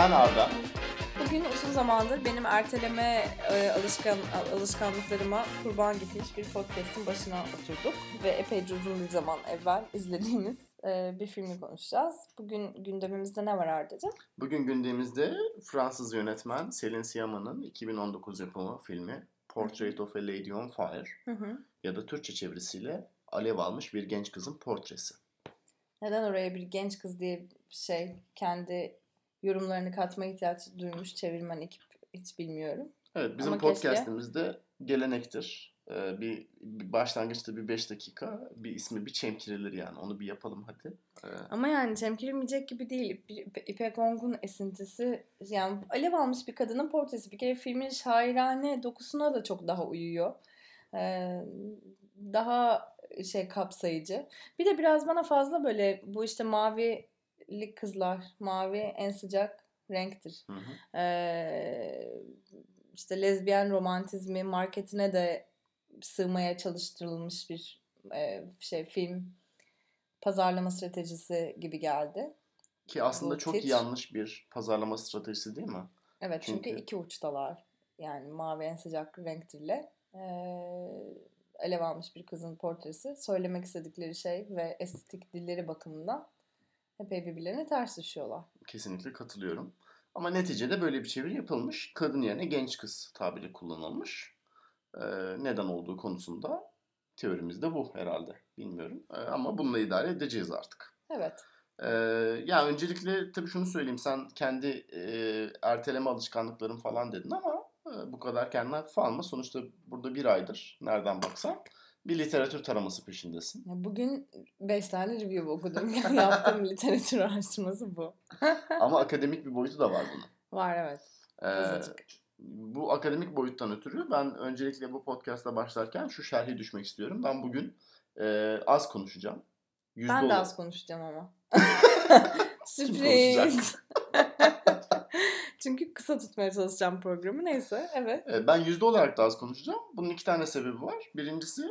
Ben Arda. Bugün uzun zamandır benim erteleme e, alışkan alışkanlıklarıma kurban gitmiş bir podcast'in başına oturduk ve epeyce uzun bir zaman evvel izlediğimiz e, bir filmi konuşacağız. Bugün gündemimizde ne var Arda'cığım? Bugün gündemimizde Fransız yönetmen Céline Sciamman'ın 2019 yapımı filmi Portrait of a Lady on Fire Hı hı. ya da Türkçe çevirisiyle Alev almış bir genç kızın portresi. Neden oraya bir genç kız diye şey kendi yorumlarını katma ihtiyaç duymuş çevirmen ekip hiç bilmiyorum. Evet bizim Ama keşke- podcastimizde gelenektir. Ee, bir, bir başlangıçta bir 5 dakika bir ismi bir çemkirilir yani onu bir yapalım hadi. Ee, Ama yani çemkirilmeyecek gibi değil. İp- İpek Ong'un esintisi yani alev almış bir kadının portresi. Bir kere filmin şairane dokusuna da çok daha uyuyor. Ee, daha şey kapsayıcı. Bir de biraz bana fazla böyle bu işte mavili kızlar, mavi en sıcak renktir. hı hı. Ee, işte lezbiyen romantizmi marketine de sığmaya çalıştırılmış bir e, şey film pazarlama stratejisi gibi geldi. Ki aslında Bu çok hiç- yanlış bir pazarlama stratejisi değil mi? Evet çünkü, Çünkü- iki uçtalar. Yani mavi en sıcak renktirle e, alev almış bir kızın portresi. Söylemek istedikleri şey ve estetik dilleri bakımından epey birbirlerine ters düşüyorlar. Kesinlikle katılıyorum. Ama neticede böyle bir çeviri yapılmış. Kadın yerine genç kız tabiri kullanılmış. Ee, neden olduğu konusunda teorimiz de bu herhalde. Bilmiyorum. Ee, ama bununla idare edeceğiz artık. Evet. Ee, ya öncelikle tabii şunu söyleyeyim. Sen kendi e, erteleme alışkanlıkların falan dedin ama e, bu kadar kendine hafife alma. Sonuçta burada bir aydır nereden baksan bir literatür taraması peşindesin. Ya Bugün beş tane review okudum. Yaptığım literatür araştırması bu. ama akademik bir boyutu da var bunun. Var evet. Ee, bu akademik boyuttan ötürü ben öncelikle bu podcast'a başlarken şu şerhi düşmek istiyorum. Ben bugün e, az konuşacağım. Yüzde Ben de az konuşacağım ama. Sürpriz. Çünkü kısa tutmaya çalışacağım programı. Neyse evet. E, ben yüzde olarak da az konuşacağım. Bunun iki tane sebebi var. Birincisi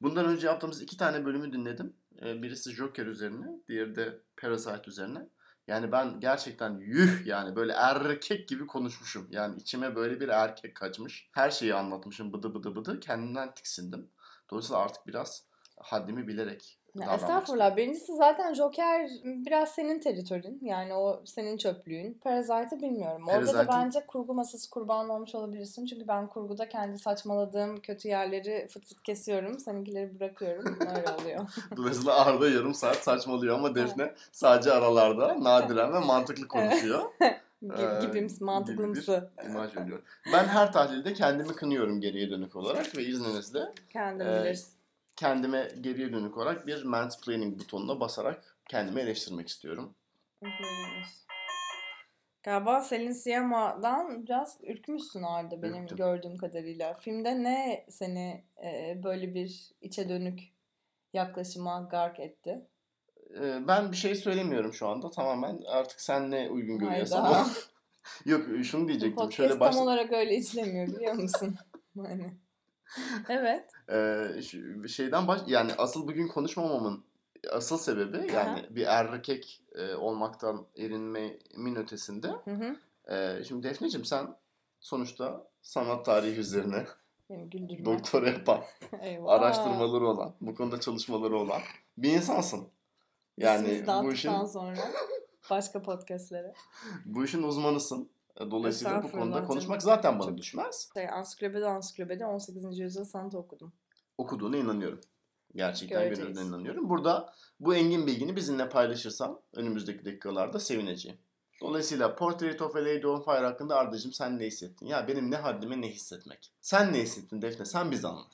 bundan önce yaptığımız iki tane bölümü dinledim. E, birisi Joker üzerine, diğeri de Parasite üzerine. Yani ben gerçekten yuh yani böyle erkek gibi konuşmuşum. Yani içime böyle bir erkek kaçmış. Her şeyi anlatmışım bıdı bıdı bıdı. Kendimden tiksindim. Dolayısıyla artık biraz haddimi bilerek Ya estağfurullah. Birincisi zaten Joker biraz senin teritorin. Yani o senin çöplüğün. Parasite'ı bilmiyorum. Orada da Parasite'ın- bence kurgu masası kurban olmuş olabilirsin. Çünkü ben kurguda kendi saçmaladığım kötü yerleri fıt fıt kesiyorum. Seninkileri bırakıyorum. Öyle oluyor. Dolayısıyla Arda yarım saat saçmalıyor ama Defne sadece aralarda nadiren ve mantıklı konuşuyor. Gibi, Ee, gibim, gibi mantıklımsı. imaj veriyor. Ben her tahlilde kendimi kınıyorum geriye dönük olarak ve izninizle Kendin Ee, bilirsin. Kendime geriye dönük olarak bir mansplaining butonuna basarak kendimi eleştirmek istiyorum. Galiba Selin Siyama'dan biraz ürkmüşsün Arda benim Ürktüm. gördüğüm kadarıyla. Filmde ne seni e, böyle bir içe dönük yaklaşıma gark etti? Ee, ben bir şey söylemiyorum şu anda tamamen artık sen ne uygun görüyorsan. Yok şunu Bu diyecektim. podcast Şöyle tam baş... olarak öyle işlemiyor biliyor musun? yani. Evet. Ee, şeyden baş... Yani asıl bugün konuşmamamın asıl sebebi yani bir erkek e, olmaktan erinmemin ötesinde. Hı hı. Ee, şimdi Defneciğim sen sonuçta sanat tarihi üzerine Beni doktora yapan, araştırmaları olan, bu konuda çalışmaları olan bir insansın. Yani bu işin sonra başka podcastlere. bu işin uzmanısın. Dolayısıyla bu konuda konuşmak zaten bana düşmez. Şey, ansiklopedi ansiklopedi 18. yüzyıl sanat okudum. Okuduğuna inanıyorum. Gerçekten gönülden inanıyorum. Burada bu engin bilgini bizimle paylaşırsan önümüzdeki dakikalarda sevineceğim. Dolayısıyla Portrait of a Lady on Fire hakkında Arda'cığım sen ne hissettin? Ya benim ne haddime ne hissetmek? Sen ne hissettin Defne? Sen bize anlat.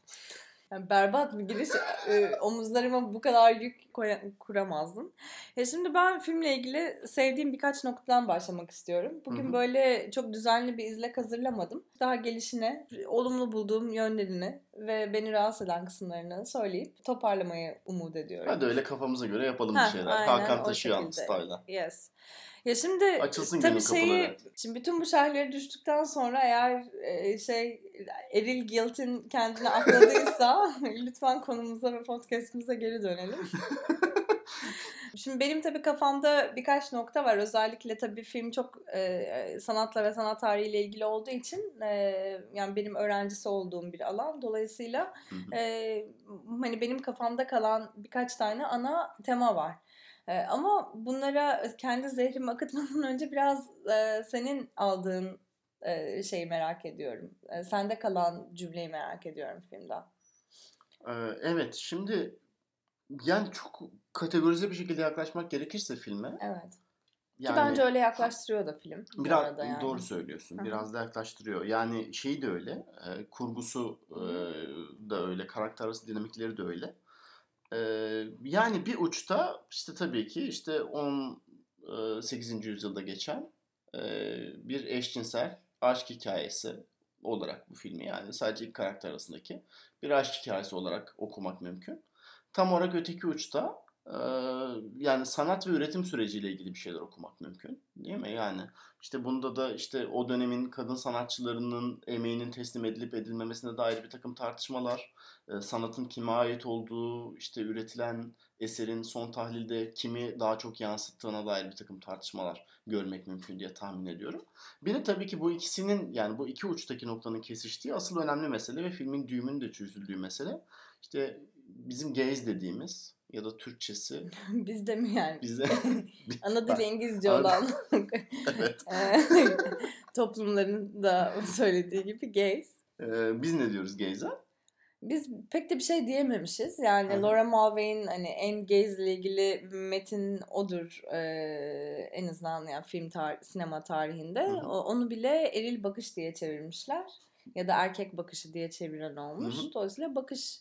Yani berbat bir giriş. e, omuzlarıma bu kadar yük koya- kuramazdım. Ya şimdi ben filmle ilgili sevdiğim birkaç noktadan başlamak istiyorum. Bugün Hı hı. böyle çok düzenli bir izlek hazırlamadım. Daha gelişine, olumlu bulduğum yönlerini ve beni rahatsız eden kısımlarını söyleyip toparlamayı umut ediyorum. Hadi öyle kafamıza göre yapalım Heh, bir şeyler. aynen, Hakan Taşıyan şekilde. style'a. Yes. Ya şimdi Açılsın tabii şeyi, şimdi bütün bu şerhleri düştükten sonra eğer e, şey Eril Guilt'in kendini akladıysa lütfen konumuza ve podcastimize geri dönelim. Şimdi benim tabii kafamda birkaç nokta var. Özellikle tabii film çok e, sanatla ve sanat tarihiyle ilgili olduğu için e, yani benim öğrencisi olduğum bir alan. Dolayısıyla e, hani benim kafamda kalan birkaç tane ana tema var. E, ama bunlara kendi zehrimi akıtmadan önce biraz e, senin aldığın e, şeyi merak ediyorum. E, sende kalan cümleyi merak ediyorum filmden. Evet şimdi yani çok kategorize bir şekilde yaklaşmak gerekirse filme. Evet. Yani, Ki bence öyle yaklaştırıyor da film. Biraz yani. doğru söylüyorsun. Biraz da yaklaştırıyor. Yani şey de öyle. E, kurgusu e, da öyle. Karakter arası dinamikleri de öyle. Yani bir uçta işte tabii ki işte 18. yüzyılda geçen bir eşcinsel aşk hikayesi olarak bu filmi yani sadece ilk karakter arasındaki bir aşk hikayesi olarak okumak mümkün. Tam olarak öteki uçta yani sanat ve üretim süreciyle ilgili bir şeyler okumak mümkün. Değil mi? Yani işte bunda da işte o dönemin kadın sanatçılarının emeğinin teslim edilip edilmemesine dair bir takım tartışmalar, sanatın kime ait olduğu, işte üretilen eserin son tahlilde kimi daha çok yansıttığına dair bir takım tartışmalar görmek mümkün diye tahmin ediyorum. Bir de tabii ki bu ikisinin yani bu iki uçtaki noktanın kesiştiği asıl önemli mesele ve filmin düğümünün de çözüldüğü mesele. İşte bizim gaze dediğimiz ya da Türkçesi. Bizde mi yani? Bizde. Ana İngilizce olan evet. toplumların da söylediği gibi gays. Ee, biz ne diyoruz gay'e? Biz pek de bir şey diyememişiz. Yani Hı-hı. Laura Mulvey'in hani en gays ile ilgili metin odur ee, en azından yani film tar- sinema tarihinde. O, onu bile eril bakış diye çevirmişler. Ya da erkek bakışı diye çeviren olmuş. Hı-hı. Dolayısıyla bakış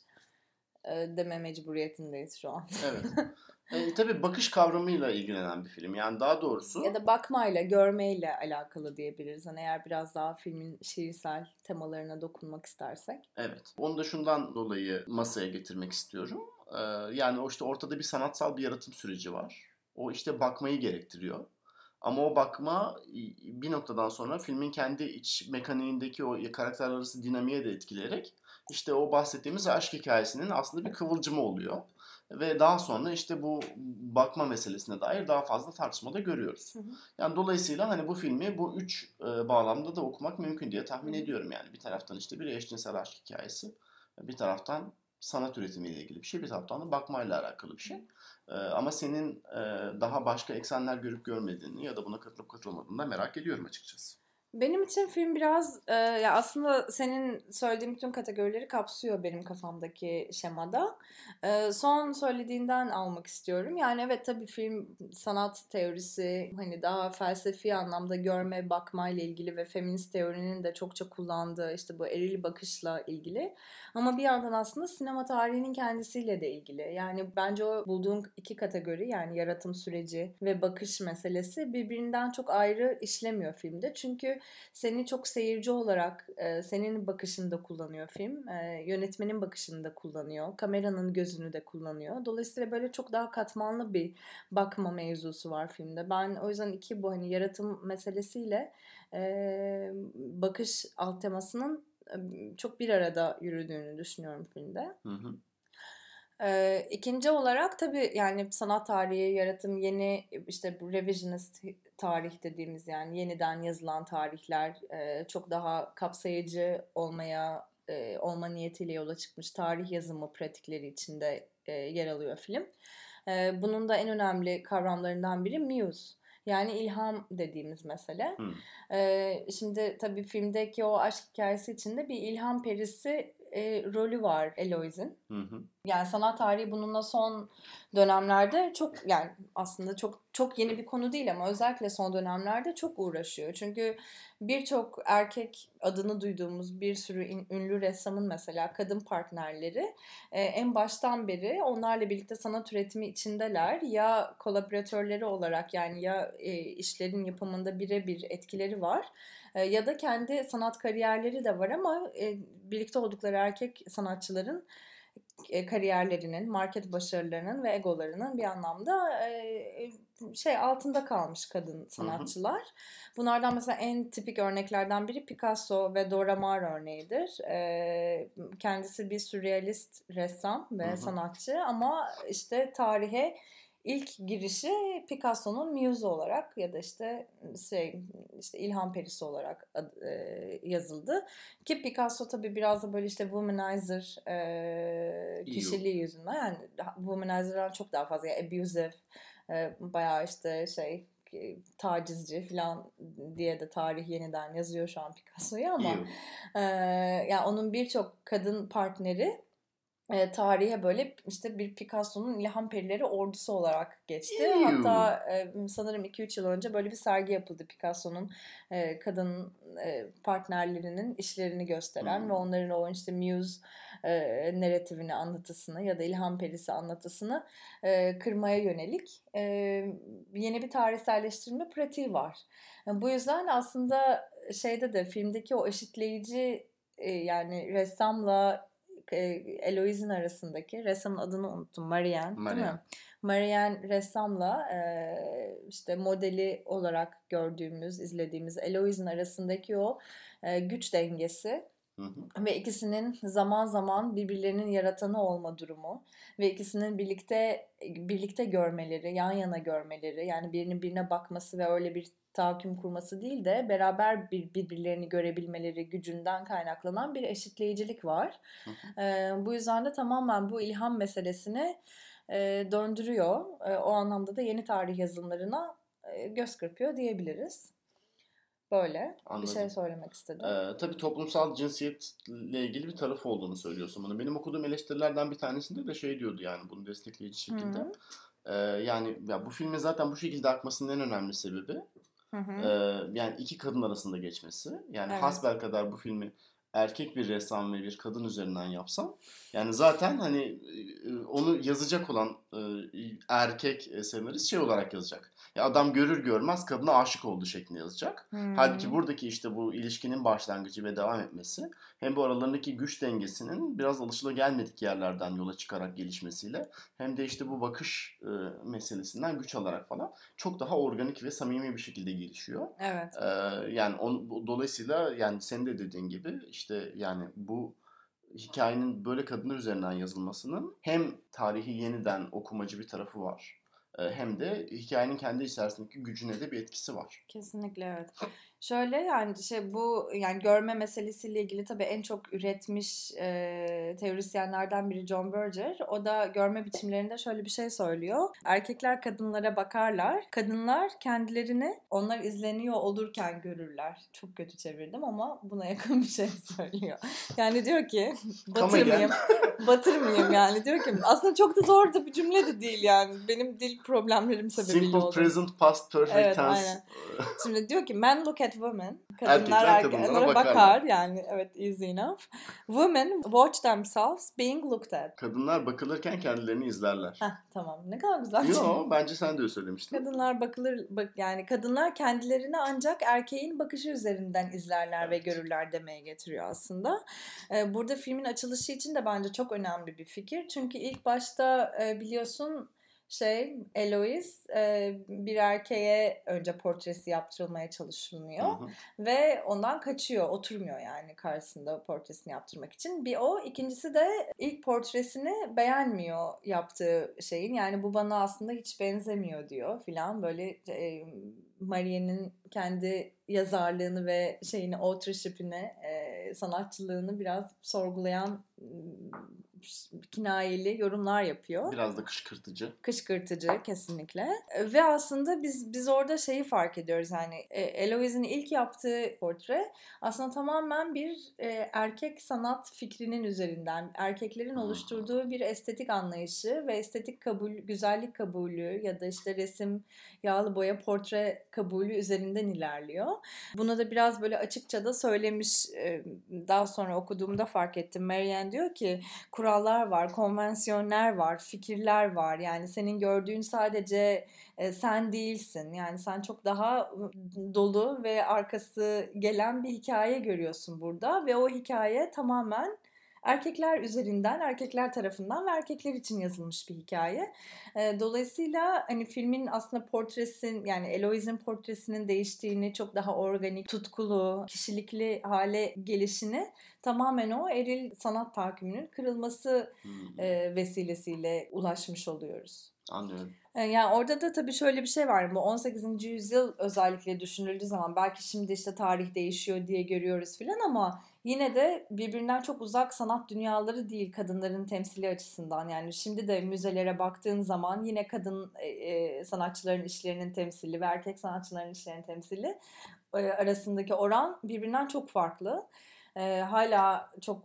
deme mecburiyetindeyiz şu an. Evet. E, tabii bakış kavramıyla ilgilenen bir film. Yani daha doğrusu... Ya da bakmayla, görmeyle alakalı diyebiliriz. Hani eğer biraz daha filmin şiirsel temalarına dokunmak istersek. Evet. Onu da şundan dolayı masaya getirmek istiyorum. Ee, yani o işte ortada bir sanatsal bir yaratım süreci var. O işte bakmayı gerektiriyor. Ama o bakma bir noktadan sonra filmin kendi iç mekaniğindeki o karakterler arası dinamiğe de etkileyerek işte o bahsettiğimiz aşk hikayesinin aslında bir kıvılcımı oluyor. Ve daha sonra işte bu bakma meselesine dair daha fazla tartışmada görüyoruz. Hı hı. Yani dolayısıyla hani bu filmi bu üç e, bağlamda da okumak mümkün diye tahmin ediyorum yani. Bir taraftan işte bir eşcinsel aşk hikayesi, bir taraftan sanat üretimiyle ilgili bir şey, bir taraftan da bakmayla alakalı bir şey. E, ama senin e, daha başka eksenler görüp görmediğini ya da buna katılıp katılmadığını da merak ediyorum açıkçası. Benim için film biraz e, ya aslında senin söylediğin bütün kategorileri kapsıyor benim kafamdaki şemada. E, son söylediğinden almak istiyorum. Yani evet tabii film sanat teorisi hani daha felsefi anlamda görme, bakma ile ilgili ve feminist teorinin de çokça kullandığı işte bu eril bakışla ilgili. Ama bir yandan aslında sinema tarihinin kendisiyle de ilgili. Yani bence o bulduğum iki kategori yani yaratım süreci ve bakış meselesi birbirinden çok ayrı işlemiyor filmde. Çünkü seni çok seyirci olarak e, senin bakışında kullanıyor film. E, yönetmenin bakışını da kullanıyor. Kameranın gözünü de kullanıyor. Dolayısıyla böyle çok daha katmanlı bir bakma mevzusu var filmde. Ben o yüzden iki bu hani yaratım meselesiyle e, bakış alt temasının çok bir arada yürüdüğünü düşünüyorum filmde. Hı hı. Ee, ikinci olarak tabii yani sanat tarihi, yaratım, yeni işte bu revisionist tarih dediğimiz yani yeniden yazılan tarihler e, çok daha kapsayıcı olmaya e, olma niyetiyle yola çıkmış tarih yazımı pratikleri içinde e, yer alıyor film. E, bunun da en önemli kavramlarından biri muse. Yani ilham dediğimiz mesele. Hmm. Ee, şimdi tabii filmdeki o aşk hikayesi içinde bir ilham perisi e, rolü var Eloise'in. Yani sanat tarihi bununla son dönemlerde çok yani aslında çok çok yeni bir konu değil ama özellikle son dönemlerde çok uğraşıyor. Çünkü birçok erkek adını duyduğumuz bir sürü ünlü ressamın mesela kadın partnerleri e, en baştan beri onlarla birlikte sanat üretimi içindeler. Ya kolaboratörleri olarak yani ya e, işlerin yapımında birebir etkileri var ya da kendi sanat kariyerleri de var ama birlikte oldukları erkek sanatçıların kariyerlerinin, market başarılarının ve egolarının bir anlamda şey altında kalmış kadın sanatçılar. Hı hı. Bunlardan mesela en tipik örneklerden biri Picasso ve Dora Maar örneğidir. kendisi bir sürrealist ressam ve hı hı. sanatçı ama işte tarihe ilk girişi Picasso'nun muse olarak ya da işte şey işte ilham perisi olarak e, yazıldı. Ki Picasso tabii biraz da böyle işte womanizer e, kişiliği yüzünden. Yani womanizer'dan çok daha fazla yani abusive e, bayağı işte şey tacizci falan diye de tarih yeniden yazıyor şu an Picasso'yu ama e, yani onun birçok kadın partneri e, tarihe böyle işte bir Picasso'nun ilham perileri ordusu olarak geçti. Ew. Hatta e, sanırım 2-3 yıl önce böyle bir sergi yapıldı Picasso'nun e, kadın e, partnerlerinin işlerini gösteren hmm. ve onların o işte muse e, narratifini, anlatısını ya da ilham perisi anlatısını e, kırmaya yönelik e, yeni bir tarihselleştirme pratiği var. Yani bu yüzden aslında şeyde de filmdeki o eşitleyici yani ressamla Eloise'in arasındaki ressamın adını unuttum. Marianne, Marianne. değil mi? Marianne ressamla e, işte modeli olarak gördüğümüz, izlediğimiz Eloise'in arasındaki o e, güç dengesi Hı hı. Ve ikisinin zaman zaman birbirlerinin yaratanı olma durumu ve ikisinin birlikte birlikte görmeleri, yan yana görmeleri, yani birinin birine bakması ve öyle bir tahakküm kurması değil de beraber bir, birbirlerini görebilmeleri gücünden kaynaklanan bir eşitleyicilik var. E, bu yüzden de tamamen bu ilham meselesini e, döndürüyor. E, o anlamda da yeni tarih yazımlarına e, göz kırpıyor diyebiliriz. Böyle Anladım. bir şey söylemek istedim. Ee, tabii toplumsal cinsiyetle ilgili bir tarafı olduğunu söylüyorsun bana. Benim okuduğum eleştirilerden bir tanesinde de şey diyordu yani bunu destekleyici şekilde. Ee, yani ya bu filmin zaten bu şekilde akmasının en önemli sebebi Hı hı. E, yani iki kadın arasında geçmesi. Yani evet. hasbel kadar bu filmi erkek bir ressam ve bir kadın üzerinden yapsam yani zaten hani onu yazacak olan erkek senarist şey olarak yazacak. Ya adam görür görmez kadına aşık oldu şeklinde yazacak. Hmm. Halbuki buradaki işte bu ilişkinin başlangıcı ve devam etmesi hem bu aralarındaki güç dengesinin biraz alışılagelmedik yerlerden yola çıkarak gelişmesiyle hem de işte bu bakış e, meselesinden güç alarak falan çok daha organik ve samimi bir şekilde gelişiyor. Evet. E, yani on, dolayısıyla yani senin de dediğin gibi işte yani bu hikayenin böyle kadınlar üzerinden yazılmasının hem tarihi yeniden okumacı bir tarafı var hem de hikayenin kendi içerisindeki gücüne de bir etkisi var. Kesinlikle evet. Şöyle yani şey bu yani görme meselesiyle ilgili tabii en çok üretmiş e, teorisyenlerden biri John Berger. O da görme biçimlerinde şöyle bir şey söylüyor. Erkekler kadınlara bakarlar. Kadınlar kendilerini onlar izleniyor olurken görürler. Çok kötü çevirdim ama buna yakın bir şey söylüyor. Yani diyor ki batırmayayım. batırmayayım yani. Diyor ki aslında çok da zor da bir cümle de değil yani. Benim dil problemlerim sebebiyle Simple oldu. present past perfect evet, tense. Aynen. Şimdi diyor ki men look at women. Kadınlar Erkekler kadınlara bakar. bakar. Yani evet easy enough. Women watch themselves being looked at. Kadınlar bakılırken kendilerini izlerler. Heh, tamam ne kadar güzel. Yo bence sen de öyle söylemiştin. Kadınlar bakılır bak, yani kadınlar kendilerini ancak erkeğin bakışı üzerinden izlerler evet. ve görürler demeye getiriyor aslında. Ee, burada filmin açılışı için de bence çok önemli bir fikir. Çünkü ilk başta e, biliyorsun şey Eloise e, bir erkeğe önce portresi yaptırılmaya çalışılıyor ve ondan kaçıyor oturmuyor yani karşısında portresini yaptırmak için. Bir o ikincisi de ilk portresini beğenmiyor yaptığı şeyin yani bu bana aslında hiç benzemiyor diyor filan. Böyle e, Maria'nın kendi yazarlığını ve şeyini authorship'ini e, sanatçılığını biraz sorgulayan kinayeli yorumlar yapıyor. Biraz da kışkırtıcı. Kışkırtıcı kesinlikle. Ve aslında biz biz orada şeyi fark ediyoruz yani e, Eloise'in ilk yaptığı portre aslında tamamen bir e, erkek sanat fikrinin üzerinden erkeklerin oluşturduğu bir estetik anlayışı ve estetik kabul, güzellik kabulü ya da işte resim, yağlı boya, portre kabulü üzerinden ilerliyor. Bunu da biraz böyle açıkça da söylemiş e, daha sonra okuduğumda fark ettim. Marianne diyor ki kurallar var, konvansiyonlar var, fikirler var. Yani senin gördüğün sadece e, sen değilsin. Yani sen çok daha dolu ve arkası gelen bir hikaye görüyorsun burada ve o hikaye tamamen erkekler üzerinden, erkekler tarafından ve erkekler için yazılmış bir hikaye. E, dolayısıyla hani filmin aslında portresin yani Eloise'in portresinin değiştiğini, çok daha organik, tutkulu, kişilikli hale gelişini tamamen o eril sanat tahakkümünün kırılması Hmm, e, vesilesiyle ulaşmış oluyoruz. Anlıyorum. Yani orada da tabii şöyle bir şey var. Bu 18. yüzyıl özellikle düşünüldüğü zaman belki şimdi işte tarih değişiyor diye görüyoruz filan ama yine de birbirinden çok uzak sanat dünyaları değil kadınların temsili açısından. Yani şimdi de müzelere baktığın zaman yine kadın e, e, sanatçıların işlerinin temsili ve erkek sanatçıların işlerinin temsili e, arasındaki oran birbirinden çok farklı. E, hala çok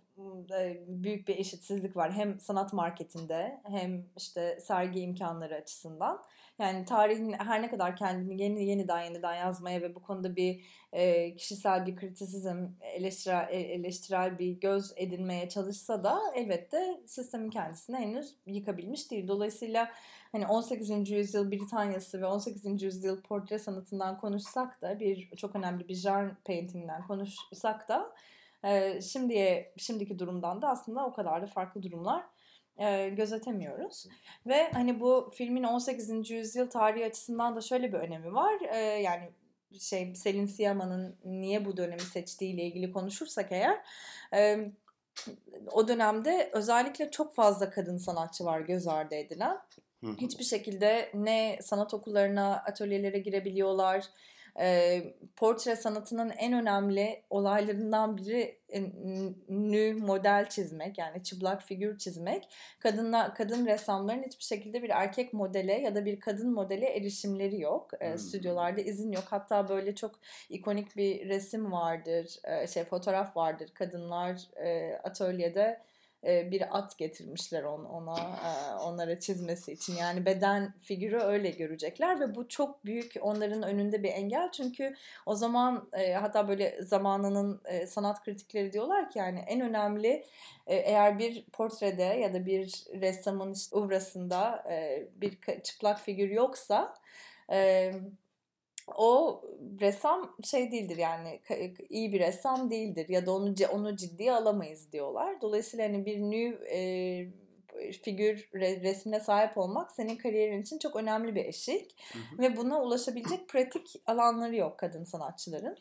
e, büyük bir eşitsizlik var. Hem sanat marketinde hem işte sergi imkanları açısından. Yani tarihin her ne kadar kendini yeni yeniden yeniden yazmaya ve bu konuda bir e, kişisel bir kritisizm, eleştirel, eleştirel bir göz edinmeye çalışsa da elbette sistemin kendisini henüz yıkabilmiş değil. Dolayısıyla hani 18. yüzyıl Britanya'sı ve 18. yüzyıl portre sanatından konuşsak da bir çok önemli bir genre painting'den konuşsak da e, şimdiye şimdiki durumdan da aslında o kadar da farklı durumlar e, gözetemiyoruz. Ve hani bu filmin 18. yüzyıl tarihi açısından da şöyle bir önemi var. E, yani şey Selin Siama'nın niye bu dönemi seçtiğiyle ilgili konuşursak eğer e, o dönemde özellikle çok fazla kadın sanatçı var göz ardı edilen. Hiçbir şekilde ne sanat okullarına, atölyelere girebiliyorlar. E, portre sanatının en önemli olaylarından biri e, nü model çizmek yani çıplak figür çizmek. Kadınla kadın ressamların hiçbir şekilde bir erkek modele ya da bir kadın modele erişimleri yok. E. Stüdyolarda izin yok. Hatta böyle çok ikonik bir resim vardır, e, şey fotoğraf vardır. Kadınlar e, atölyede e, bir at getirmişler on, ona e, onlara çizmesi için. Yani beden figürü öyle görecekler ve bu çok büyük onların önünde bir engel. Çünkü o zaman e, hatta böyle zamanının sanat kritikleri diyorlar ki yani en önemli eğer bir portrede ya da bir ressamın işte uvrasında bir çıplak figür yoksa o ressam şey değildir yani iyi bir ressam değildir ya da onu onu ciddiye alamayız diyorlar. Dolayısıyla hani bir nü e, figür re- resmine sahip olmak senin kariyerin için çok önemli bir eşik Hı hı. ve buna ulaşabilecek pratik alanları yok kadın sanatçıların.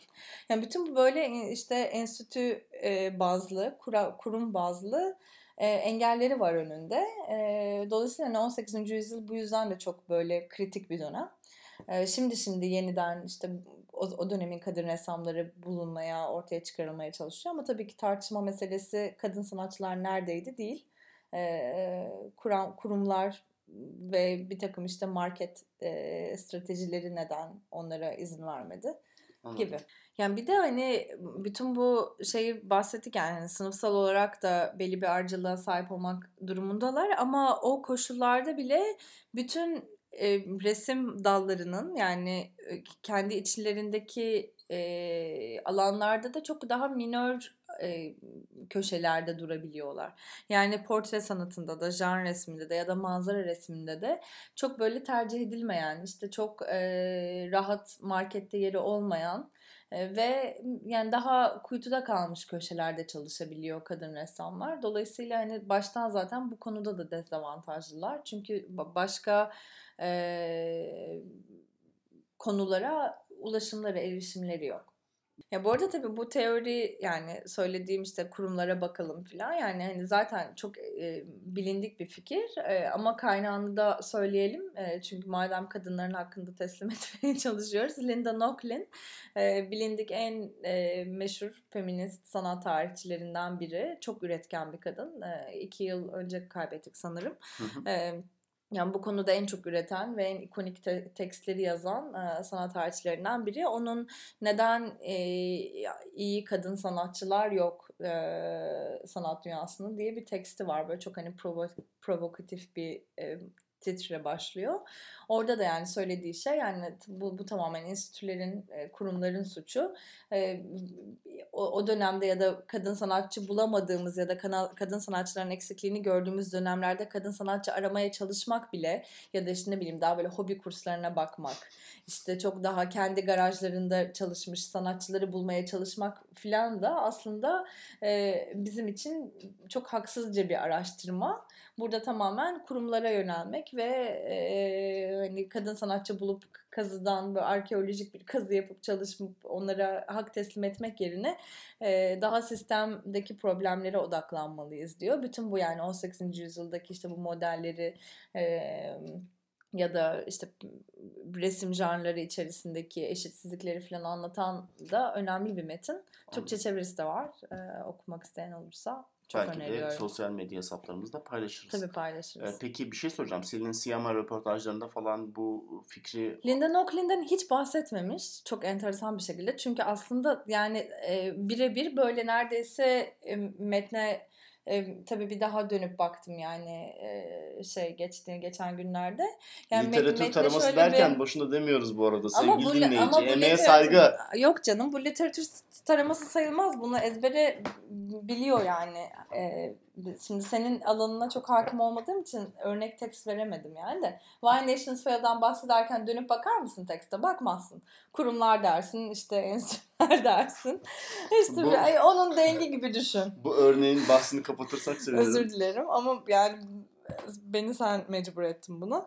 Yani bütün bu böyle işte enstitü e, bazlı, kura, kurum bazlı e, engelleri var önünde. E, dolayısıyla hani 18. yüzyıl bu yüzden de çok böyle kritik bir dönem. E, şimdi şimdi yeniden işte o, o dönemin kadın ressamları bulunmaya, ortaya çıkarılmaya çalışıyor ama tabii ki tartışma meselesi kadın sanatçılar neredeydi değil. E, kuram, kurumlar ve bir takım işte market e, stratejileri neden onlara izin vermedi Anladım. gibi. Yani bir de hani bütün bu şeyi bahsettik yani hani sınıfsal olarak da belli bir ayrıcalığa sahip olmak durumundalar ama o koşullarda bile bütün e, resim dallarının yani kendi içlerindeki e, alanlarda da çok daha minör e, köşelerde durabiliyorlar. Yani portre sanatında da, jan resminde de ya da manzara resminde de çok böyle tercih edilmeyen, işte çok e, rahat markette yeri olmayan e, ve yani daha kuytuda kalmış köşelerde çalışabiliyor kadın ressamlar. Dolayısıyla hani baştan zaten bu konuda da dezavantajlılar. Çünkü ba- başka e, konulara ulaşımları, erişimleri yok. Ya bu arada tabii bu teori yani söylediğim işte kurumlara bakalım falan yani hani zaten çok e, bilindik bir fikir E, ama kaynağını da söyleyelim E, çünkü madem kadınların hakkında teslim etmeye çalışıyoruz. Linda Nochlin e, bilindik en e, meşhur feminist sanat tarihçilerinden biri. Çok üretken bir kadın. E, iki yıl önce kaybettik sanırım. E, yani bu konuda en çok üreten ve en ikonik te- tekstleri yazan e, sanat tarihçilerinden biri. Onun neden e, iyi kadın sanatçılar yok e, sanat dünyasında diye bir teksti var. Böyle çok hani provo- provokatif bir e, titre başlıyor. Orada da yani söylediği şey yani bu, bu tamamen enstitülerin, e, kurumların suçu. E, o, dönemde ya da kadın sanatçı bulamadığımız ya da kanal, kadın sanatçıların eksikliğini gördüğümüz dönemlerde kadın sanatçı aramaya çalışmak bile ya da işte ne bileyim daha böyle hobi kurslarına bakmak, işte çok daha kendi garajlarında çalışmış sanatçıları bulmaya çalışmak filan da aslında e, bizim için çok haksızca bir araştırma. Burada tamamen kurumlara yönelmek ve e, hani kadın sanatçı bulup kazıdan böyle arkeolojik bir kazı yapıp çalışıp onlara hak teslim etmek yerine e, daha sistemdeki problemlere odaklanmalıyız diyor. Bütün bu yani 18. yüzyıldaki işte bu modelleri e, ya da işte resim janrları içerisindeki eşitsizlikleri falan anlatan da önemli bir metin. Türkçe çevirisi de var. Ee, okumak isteyen olursa çok Belki öneriyorum. de sosyal medya hesaplarımızda paylaşırız. Tabii paylaşırız. Ee, peki bir şey soracağım. Selin Siyama röportajlarında falan bu fikri Linda Nochling'den hiç bahsetmemiş. Çok enteresan bir şekilde. Çünkü aslında yani e, birebir böyle neredeyse e, metne e, tabii bir daha dönüp baktım yani e, şey geçti geçen günlerde. Yani met- literatür metne taraması derken bir- boşuna demiyoruz bu arada Ama sevgili bu, dinleyici. ama bu Emeğe literatür- saygı. Yok canım bu literatür taraması sayılmaz. Bunu ezbere biliyor yani. Ee, şimdi senin alanına çok hakim olmadığım için örnek tekst veremedim yani de. Why Nations Fail'dan bahsederken dönüp bakar mısın tekste? Bakmazsın. Kurumlar dersin, işte enstitüler dersin. İşte Bu- bir- onun dengi gibi düşün. Bu örneğin bahsini kapatırsak sevinirim. Özür dilerim ama yani beni sen mecbur ettin buna.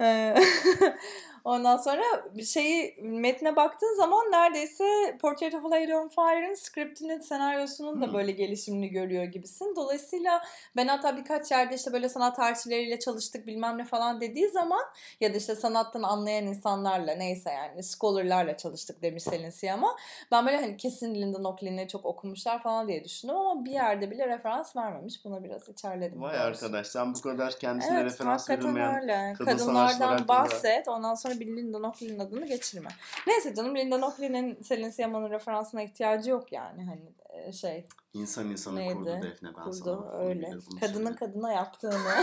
Ee, Ondan sonra şeyi metne baktığın zaman neredeyse Portrait of a Lady on Fire'ın scriptinin senaryosunun da Hmm. böyle gelişimini görüyor gibisin. Dolayısıyla ben hatta birkaç yerde işte böyle sanat tarihçileriyle çalıştık bilmem ne falan dediği zaman ya da işte sanattan anlayan insanlarla neyse yani scholarlarla çalıştık demiş Selin Siyama. Ben böyle hani kesin Linda Nochling'i çok okumuşlar falan diye düşündüm ama bir yerde bile referans vermemiş. Buna biraz içerledim. Vay arkadaş sen bu kadar kendisine Evet referans verilmeyen öyle. kadın Kadınlardan bahset ondan sonra bir Linda Nochling'in adını geçirme. Neyse canım Linda Nochling'in Selin Siyama'nın referansına ihtiyacı yok yani hani e, şey insan insanı Neydi? kurdu Defne ben kurdu sana öyle. bilir Kadının söyleyeyim. kadına yaptığını.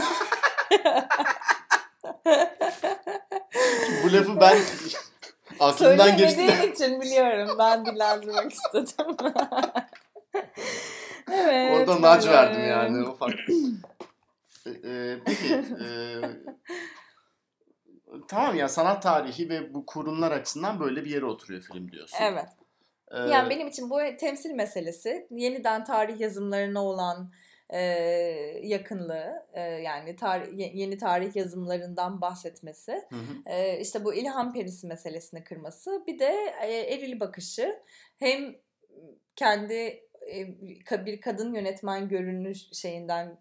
Bu lafı ben aklımdan geçti. Söylemediğin için biliyorum. Ben dillendirmek istedim. evet. Orada böyle. verdim yani ufak. Ee, e, peki e, tamam ya sanat tarihi ve bu kurumlar açısından böyle bir yere oturuyor film diyorsun. Evet. Ee, Yani benim için bu temsil meselesi yeniden tarih yazımlarına olan e, yakınlığı e, yani ye- yeni tarih yazımlarından bahsetmesi hı hı. e, işte bu ilham perisi meselesini kırması bir de e, eril bakışı hem kendi bir kadın yönetmen görünüş şeyinden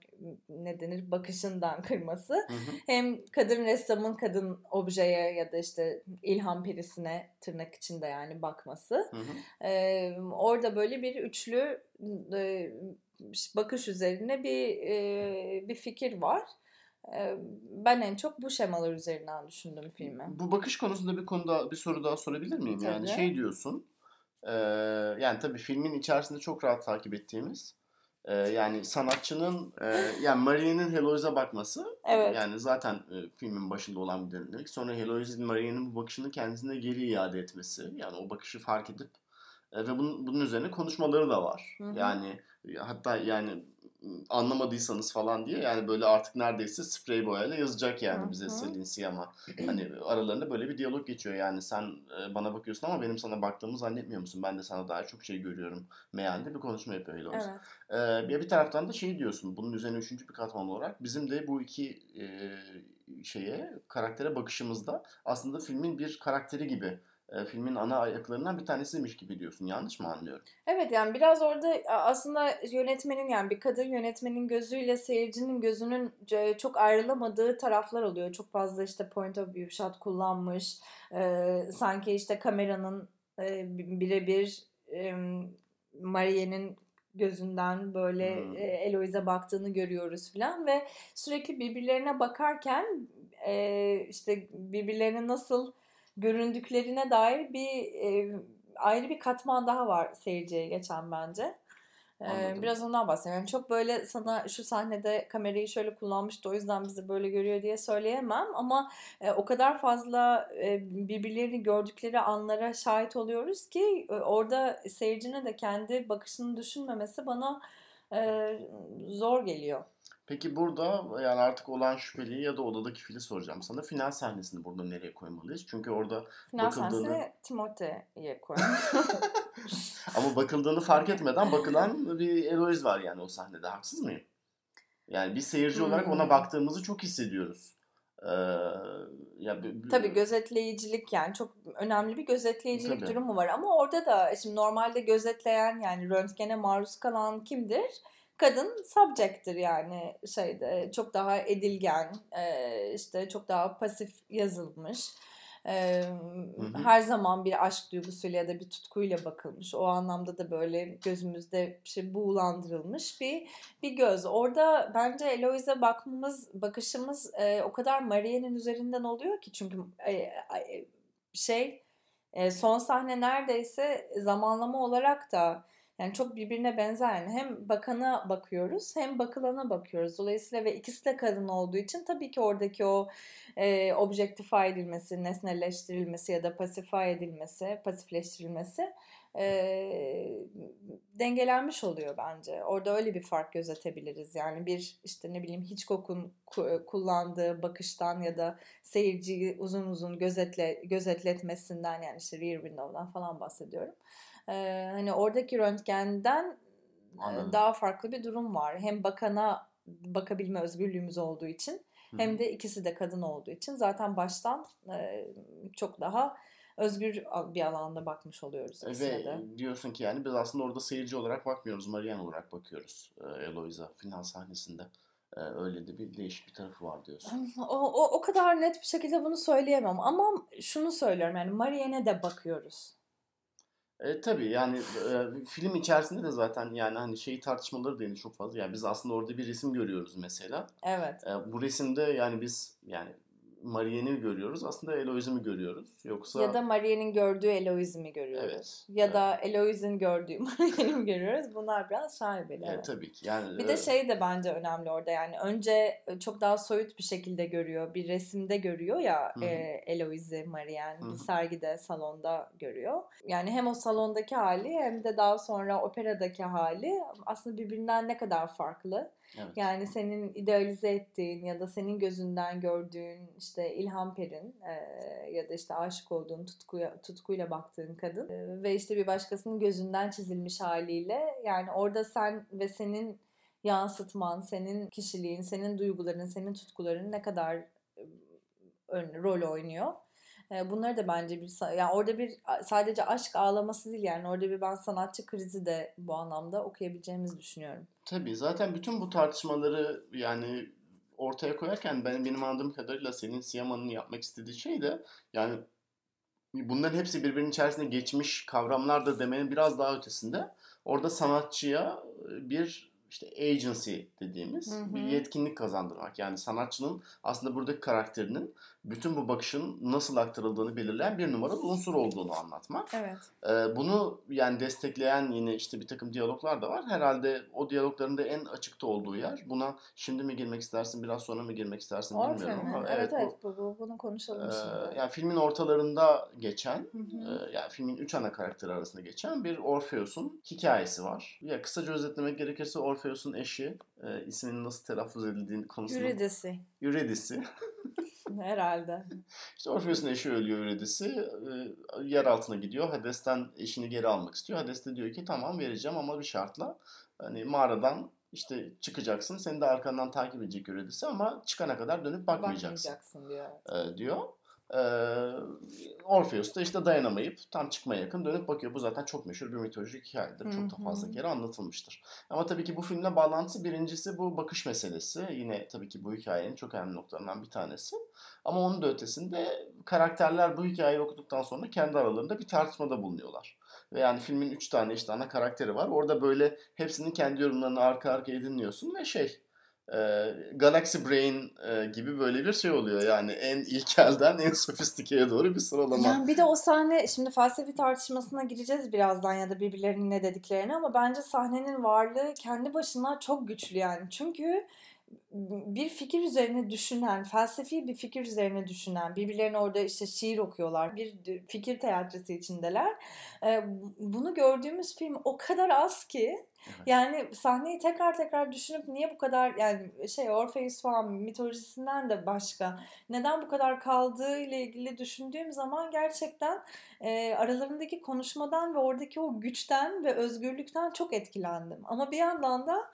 ne denir bakışından kırması Hı hı. hem kadın ressamın kadın objeye ya da işte ilham perisine tırnak içinde yani bakması Hı hı. ee, orada böyle bir üçlü e, bakış üzerine bir e, bir fikir var. Ben en çok bu şemalar üzerinden düşündüm filmi. Bu bakış konusunda bir konuda bir soru daha sorabilir miyim? Yani Tabii. şey diyorsun. E, yani tabii filmin içerisinde çok rahat takip ettiğimiz e, yani sanatçının e, yani Marie'nin Heloise'a bakması Evet. yani zaten e, filmin başında olan bir derinlik. Sonra Heloise'in Marie'nin bu bakışını kendisine geri iade etmesi. Yani o bakışı fark edip e, ve bunun, bunun üzerine konuşmaları da var. Hı hı. Yani hatta yani anlamadıysanız falan diye yani böyle artık neredeyse sprey boyayla yazacak yani Hı bize. Selin Siyama. Hani aralarında böyle bir diyalog geçiyor yani sen e, bana bakıyorsun ama benim sana baktığımı zannetmiyor musun? Ben de sana daha çok şey görüyorum mealinde bir konuşma yapıyor Heloise. Evet. Ee, bir bir taraftan da şey diyorsun bunun üzerine üçüncü bir katman olarak bizim de bu iki e, şeye karaktere bakışımızda aslında filmin bir karakteri gibi e, filmin ana ayaklarından bir tanesiymiş gibi diyorsun. Yanlış mı anlıyorum? Evet yani biraz orada aslında yönetmenin yani bir kadın yönetmenin gözüyle seyircinin gözünün c- çok ayrılamadığı taraflar oluyor. Çok fazla işte point of view shot kullanmış. Ee, sanki işte kameranın e, birebir e, Marie'nin gözünden böyle Hmm. e, Eloise'e baktığını görüyoruz falan ve sürekli birbirlerine bakarken e, işte birbirlerine nasıl göründüklerine dair bir e, ayrı bir katman daha var seyirciye geçen bence. Ee, biraz ondan bahsedeyim. Çok böyle sana şu sahnede kamerayı şöyle kullanmıştı o yüzden bizi böyle görüyor diye söyleyemem ama o kadar fazla birbirlerini gördükleri anlara şahit oluyoruz ki orada seyircinin de kendi bakışını düşünmemesi bana zor geliyor. Peki burada yani artık olan şüpheliyi ya da odadaki fili soracağım sana. Final sahnesini burada nereye koymalıyız? Çünkü orada Final bakıldığını... sahnesini Timote'ye koyalım. Ama bakıldığını fark etmeden bakılan bir Eloise var yani o sahnede. Haksız mıyım? Yani bir seyirci olarak ona Hmm. baktığımızı çok hissediyoruz. Ee, ya b- Tabii gözetleyicilik yani çok önemli bir gözetleyicilik Tabii. durumu var ama orada da şimdi normalde gözetleyen yani röntgene maruz kalan kimdir? Kadın subject'tir yani şeyde çok daha edilgen e, işte çok daha pasif yazılmış. E, hı. her zaman bir aşk duygusuyla ya da bir tutkuyla bakılmış. O anlamda da böyle gözümüzde şey buğulandırılmış bir bir göz. Orada bence Eloise'e bakmamız, bakışımız e, o kadar Marianne'in üzerinden oluyor ki çünkü e, şey e, son sahne neredeyse zamanlama olarak da yani çok birbirine benzer. Yani hem bakana bakıyoruz hem bakılana bakıyoruz. Dolayısıyla ve ikisi de kadın olduğu için tabii ki oradaki o e, objectify edilmesi, nesneleştirilmesi ya da pacify edilmesi, pasifleştirilmesi e, dengelenmiş oluyor bence. Orada öyle bir fark gözetebiliriz. Yani bir işte ne bileyim Hitchcock'un ku- kullandığı bakıştan ya da seyirciyi uzun uzun gözetle gözetletmesinden yani işte Rear Window'dan falan bahsediyorum. Ee, hani oradaki röntgenden e, Anladım. daha farklı bir durum var. Hem bakana bakabilme özgürlüğümüz olduğu için hem de ikisi de kadın olduğu için zaten baştan e, çok daha özgür bir alanda bakmış oluyoruz ikisine Ve de. diyorsun ki yani biz aslında orada seyirci olarak bakmıyoruz. Marianne olarak bakıyoruz e, Eloise'a final sahnesinde. E, öyle de bir değişik bir tarafı var diyorsun. O, o, o kadar net bir şekilde bunu söyleyemem ama şunu söylüyorum yani Marianne'e de bakıyoruz. E, tabii yani e, film içerisinde de zaten yani hani şeyi tartışmaları da çok fazla. Yani biz aslında orada bir resim görüyoruz mesela. Evet. E, bu resimde yani biz yani Marianne'i görüyoruz. Aslında Eloise'i mi görüyoruz? Yoksa Ya da Marianne'in gördüğü Eloise'i mi görüyoruz? Evet. Ya da Eloise'in gördüğü Marianne'i mi görüyoruz? Bunlar biraz şaibeli. E, evet. tabii ki. Yani Bir de e, şey de bence önemli orada yani önce çok daha soyut bir şekilde görüyor. Bir resimde görüyor ya Hı hı. e, Eloise'i Marianne. Hı Bir sergide, salonda görüyor. Yani hem o salondaki hali hem de daha sonra operadaki hali aslında birbirinden ne kadar farklı. Evet. Yani senin idealize ettiğin ya da senin gözünden gördüğün işte İlhan Per'in e, ya da işte aşık olduğun tutkuya, tutkuyla baktığın kadın e, ve işte bir başkasının gözünden çizilmiş haliyle yani orada sen ve senin yansıtman, senin kişiliğin, senin duyguların, senin tutkuların ne kadar e, rol oynuyor. Bunları da bence bir yani orada bir sadece aşk ağlaması değil yani orada bir ben sanatçı krizi de bu anlamda okuyabileceğimizi düşünüyorum. Tabii zaten bütün bu tartışmaları yani ortaya koyarken ben benim anladığım kadarıyla senin Siyaman'ın yapmak istediği şey de yani bunların hepsi birbirinin içerisinde geçmiş kavramlardır demenin biraz daha ötesinde. Orada sanatçıya bir işte agency dediğimiz Hı hı. bir yetkinlik kazandırmak. Yani sanatçının aslında buradaki karakterinin bütün bu bakışın nasıl aktarıldığını belirleyen bir numaralı unsur olduğunu anlatmak. Evet. Ee, bunu yani destekleyen yine işte bir takım diyaloglar da var. Herhalde o diyalogların da en açıkta olduğu yer. Buna şimdi mi girmek istersin, biraz sonra mı girmek istersin Orfe bilmiyorum mi? ama Evet evet, bu, bu, bu, bunu konuşalım e, şimdi. yani filmin ortalarında geçen, Hı hı. e, yani filmin üç ana karakteri arasında geçen bir Orpheus'un hikayesi var. Ya kısaca özetlemek gerekirse Orpheus'un eşi, e, isminin nasıl telaffuz edildiğini konusunda Eurydice Eurydice. herhalde. İşte Orpheus'un eşi ölüyor Eurydice. E, yer altına gidiyor. Hades'ten eşini geri almak istiyor. Hades de diyor ki tamam vereceğim ama bir şartla. Hani mağaradan işte çıkacaksın. Seni de arkandan takip edecek Eurydice ama çıkana kadar dönüp bakmayacaksın Bakmayacaksın diyor. e, diyor. E, Orpheus da işte dayanamayıp tam çıkmaya yakın dönüp bakıyor. Bu zaten çok meşhur bir mitolojik hikayedir. Çok da fazla kere anlatılmıştır. Ama tabii ki bu filmle bağlantısı birincisi bu bakış meselesi. Yine tabii ki bu hikayenin çok önemli noktalarından bir tanesi. Ama onun da ötesinde karakterler bu hikayeyi okuduktan sonra kendi aralarında bir tartışmada bulunuyorlar. Ve yani filmin üç tane işte ana karakteri var. Orada böyle hepsinin kendi yorumlarını arka arkaya dinliyorsun ve şey e, Galaxy Brain e, gibi böyle bir şey oluyor. Yani en ilkelden en sofistikeye doğru bir sıralama. Yani bir de o sahne şimdi felsefi tartışmasına gireceğiz birazdan ya da birbirlerinin ne dediklerini ama bence sahnenin varlığı kendi başına çok güçlü yani. Çünkü bir fikir üzerine düşünen, felsefi bir fikir üzerine düşünen, birbirlerine orada işte şiir okuyorlar, bir fikir teatrisi içindeler. Bunu gördüğümüz film o kadar az ki yani sahneyi tekrar tekrar düşünüp niye bu kadar yani şey Orpheus falan mitolojisinden de başka neden bu kadar kaldığı ile ilgili düşündüğüm zaman gerçekten e, aralarındaki konuşmadan ve oradaki o güçten ve özgürlükten çok etkilendim. Ama bir yandan da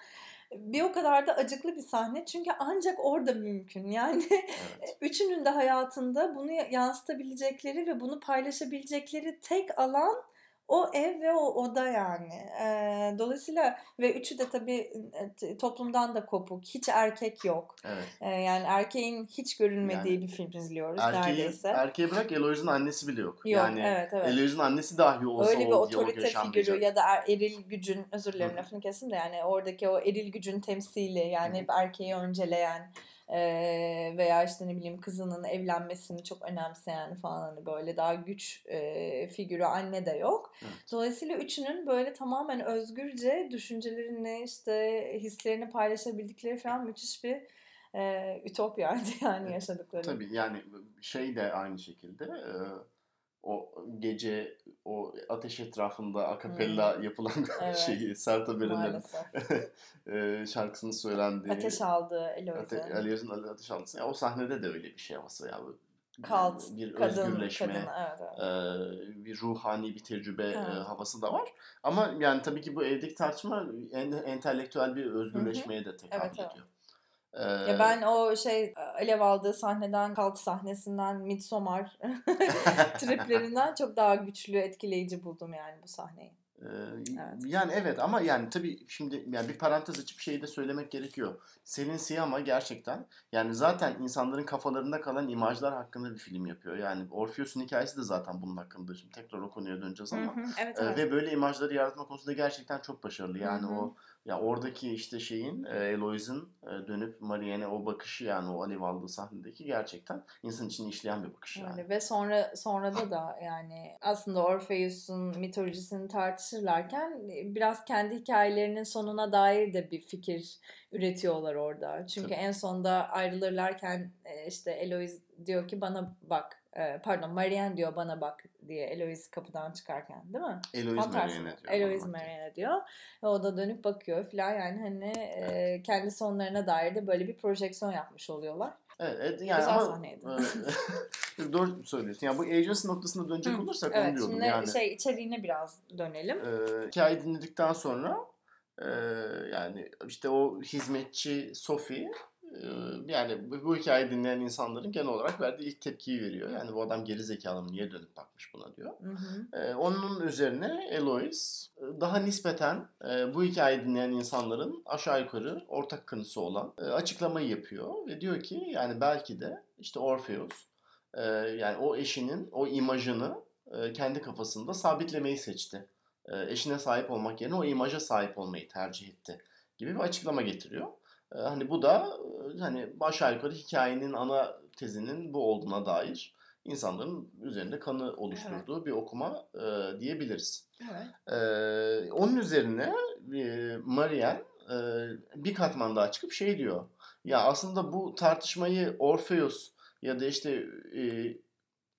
bir o kadar da acıklı bir sahne çünkü ancak orada mümkün. Yani evet. üçünün de hayatında bunu yansıtabilecekleri ve bunu paylaşabilecekleri tek alan o ev ve o oda yani. E, dolayısıyla ve üçü de tabii toplumdan da kopuk. Hiç erkek yok. Evet. E, yani erkeğin hiç görülmediği yani, bir film izliyoruz erkeği, neredeyse. Erkeği bırak Eloise'un annesi bile yok. Yok yani, evet evet. Eloise'un annesi dahi olsa Öyle bir o otorite figürü ya da er, eril gücün özür dilerim lafını kesin de yani oradaki o eril gücün temsili yani hep erkeği önceleyen veya işte ne bileyim kızının evlenmesini çok önemseyen falan hani böyle daha güç e, figürü anne de yok. Evet. Dolayısıyla üçünün böyle tamamen özgürce düşüncelerini işte hislerini paylaşabildikleri falan müthiş bir e, ütopyaydı yani yaşadıkları. Tabii yani şey de aynı şekilde e, o gece o ateş etrafında akapella hmm. yapılan evet. şeyi Sertab Erener'in e, şarkısını söylendiği. Ateş aldı Eloiz'in. Ate, ateş aldı. Yani o sahnede de öyle bir şey havası ya. Kalt, bir kadın, özgürleşme, kadın, evet, evet. E, bir ruhani bir tecrübe e, havası da var. Ama yani tabii ki bu evdeki tartışma en, entelektüel bir özgürleşmeye de tekabül evet, ediyor. Evet. Ee, ya ben o şey alev aldığı sahneden, kalt sahnesinden, Midsommar triplerinden çok daha güçlü, etkileyici buldum yani bu sahneyi. Ee, evet. Yani evet ama yani tabii şimdi yani bir parantez açıp şeyi de söylemek gerekiyor. Selin Siyama gerçekten yani zaten insanların kafalarında kalan imajlar hakkında bir film yapıyor. Yani Orpheus'un hikayesi de zaten bunun hakkında. Şimdi tekrar o konuya döneceğiz ama. Hı hı, evet, evet. ve böyle imajları yaratma konusunda gerçekten çok başarılı. Yani hı hı. o ya oradaki işte şeyin e, Eloise'ın e, dönüp Marianne'e o bakışı yani o alev aldığı sahnedeki gerçekten insan için işleyen bir bakış yani. Öyle. Ve sonra sonra da yani aslında Orpheus'un mitolojisini tartışırlarken biraz kendi hikayelerinin sonuna dair de bir fikir üretiyorlar orada. Çünkü Tabii. en sonda ayrılırlarken e, işte Eloise diyor ki bana bak pardon Marianne diyor bana bak diye Eloise kapıdan çıkarken değil mi? Eloise Marianne diyor. Eloise Marianne diyor. Ve o da dönüp bakıyor falan yani hani evet. e, kendi sonlarına dair de böyle bir projeksiyon yapmış oluyorlar. Evet, yani Güzel ama sahneydi. E, doğru söylüyorsun. Yani bu agency noktasına dönecek Hı. olursak evet, onu diyordum. Şimdi yani, şey içeriğine biraz dönelim. E, hikayeyi dinledikten sonra e, yani işte o hizmetçi Sophie yani bu hikayeyi dinleyen insanların genel olarak verdiği ilk tepkiyi veriyor. Yani bu adam geri zekalı mı niye dönüp bakmış buna diyor. Hı hı. onun üzerine Eloise daha nispeten bu hikayeyi dinleyen insanların aşağı yukarı ortak kanısı olan açıklamayı yapıyor. Ve diyor ki yani belki de işte Orpheus yani o eşinin o imajını kendi kafasında sabitlemeyi seçti. eşine sahip olmak yerine o imaja sahip olmayı tercih etti gibi bir açıklama getiriyor. Hani bu da hani aşağı yukarı hikayenin ana tezinin bu olduğuna dair insanların üzerinde kanı oluşturduğu evet. bir okuma e, diyebiliriz. Evet. E, onun üzerine e, Marian e, bir katman daha çıkıp şey diyor. Ya aslında bu tartışmayı Orpheus ya da işte e,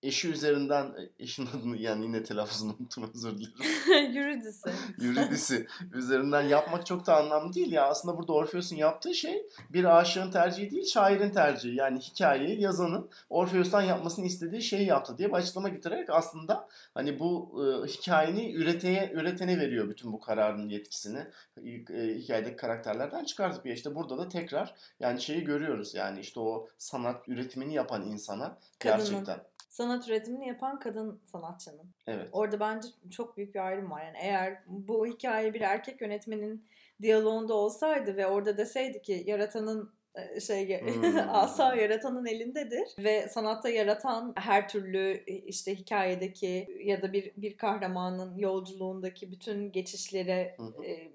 eşi üzerinden e, eşin adını yani yine telaffuzunu unuttum özür dilerim. Eurydice. Eurydice üzerinden yapmak çok da anlamlı değil ya. Aslında burada Orpheus'un yaptığı şey bir aşığın tercihi değil şairin tercihi. Yani hikayeyi yazanın Orpheus'tan yapmasını istediği şeyi yaptı diye bir açıklama getirerek aslında hani bu e, hikayeni üreteye, üretene veriyor bütün bu kararın yetkisini. E, hikayedeki karakterlerden çıkartıp ya işte burada da tekrar yani şeyi görüyoruz. Yani işte o sanat üretimini yapan insana Kadının. gerçekten sanat üretimini yapan kadın sanatçının. Evet. Orada bence çok büyük bir ayrım var. Yani eğer bu hikaye bir erkek yönetmenin diyaloğunda olsaydı ve orada deseydi ki yaratanın e, şey hmm. asa yaratanın elindedir ve sanatta yaratan her türlü e, işte hikayedeki ya da bir bir kahramanın yolculuğundaki bütün geçişlere e,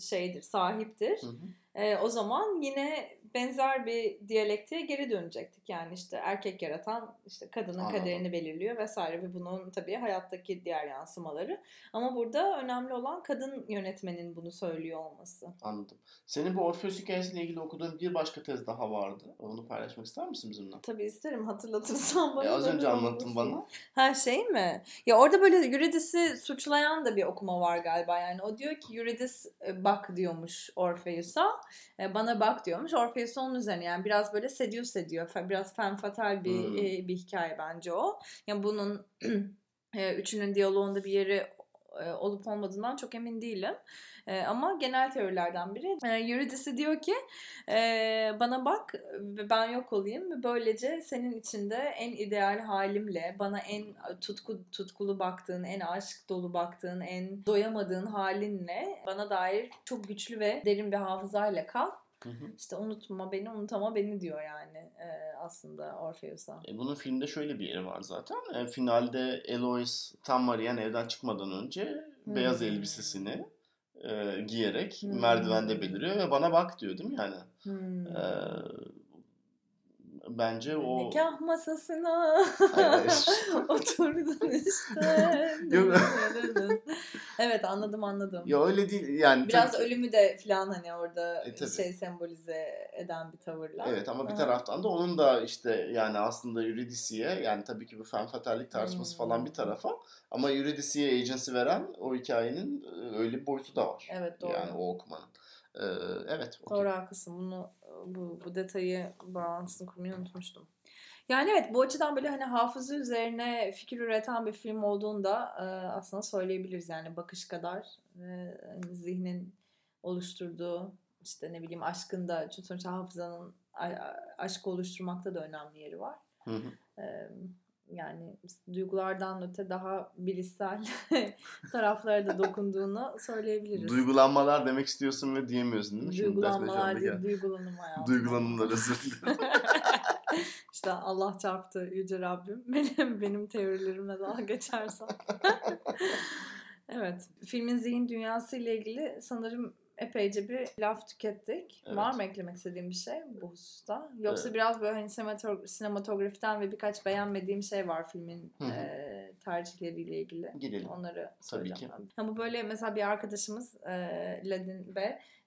şeydir, sahiptir. Hı e, o zaman yine benzer bir diyalektiğe geri dönecektik. Yani işte erkek yaratan işte kadının Anladım. kaderini belirliyor vesaire ve bunun tabii hayattaki diğer yansımaları. Ama burada önemli olan kadın yönetmenin bunu söylüyor olması. Anladım. Senin bu Orpheus hikayesiyle ilgili okuduğun bir başka tez daha vardı. Onu paylaşmak ister misin bizimle? Tabii isterim hatırlatırsan bana. E, az önce anlattın bana. Ha şey mi? Ya orada böyle Eurydice'i suçlayan da bir okuma var galiba. Yani o diyor ki Eurydice e, bak diyormuş Orpheus'a. E, Bana bak diyormuş. Orpheus onun üzerine yani biraz böyle seduce ediyor. Biraz femme fatale bir Hmm. e, bir hikaye bence o. Yani bunun e, üçünün diyaloğunda bir yeri e, olup olmadığından çok emin değilim. E, ama genel teorilerden biri. E, Eurydice diyor ki e, bana bak ve ben yok olayım ve böylece senin içinde en ideal halimle bana en tutku tutkulu baktığın, en aşk dolu baktığın, en doyamadığın halinle bana dair çok güçlü ve derin bir hafızayla kal. Hı hı. İşte unutma beni, unutama beni diyor yani e, aslında Orpheus'a. E, bunun filmde şöyle bir yeri var zaten. E, finalde Eloise tam arayan evden çıkmadan önce Hmm. beyaz elbisesini e, giyerek Hmm. merdivende beliriyor ve bana bak diyor değil mi yani? Hmm. E, bence o... Nikah masasına oturdun işte. Evet anladım anladım. Ya öyle değil yani. Biraz tabii ölümü de falan hani orada E, tabii. şey sembolize eden bir tavırla. Evet ama bir taraftan da onun da işte yani aslında Eurydice'ye yani tabii ki bu femme fatalik tartışması Hmm. falan bir tarafa ama Eurydice'ye agency veren o hikayenin e, öyle bir boyutu da var. Evet doğru. Yani o okumanın. Ee, evet. okey. Doğru haklısın. Bunu bu, bu detayı bağlantısını kurmayı unutmuştum. Yani evet bu açıdan böyle hani hafıza üzerine fikir üreten bir film olduğunda e, aslında söyleyebiliriz yani bakış kadar e, zihnin oluşturduğu işte ne bileyim aşkın da çünkü sonuçta hafızanın aşkı oluşturmakta da önemli yeri var. Hı hı. E, yani duygulardan öte daha bilişsel taraflara da dokunduğunu söyleyebiliriz. Duygulanmalar demek istiyorsun ve diyemiyorsun değil mi? Duygulanmalar değil, duygulanım hayatım. Duygulanımlar özür dilerim. işte Allah çarptı Yüce Rabbim. Benim, benim teorilerimle dalga geçersen. evet. Filmin zihin dünyası ile ilgili sanırım epeyce bir laf tükettik. Evet. Var mı eklemek istediğim bir şey bu hususta? Yoksa Evet. biraz böyle hani sinematog- sinematografiden ve birkaç beğenmediğim şey var filmin Hı hı. e, tercihleriyle ilgili. Girelim. Onları Tabii söyleyeceğim. ben. Ha, bu böyle mesela bir arkadaşımız e, Ladin Bey e,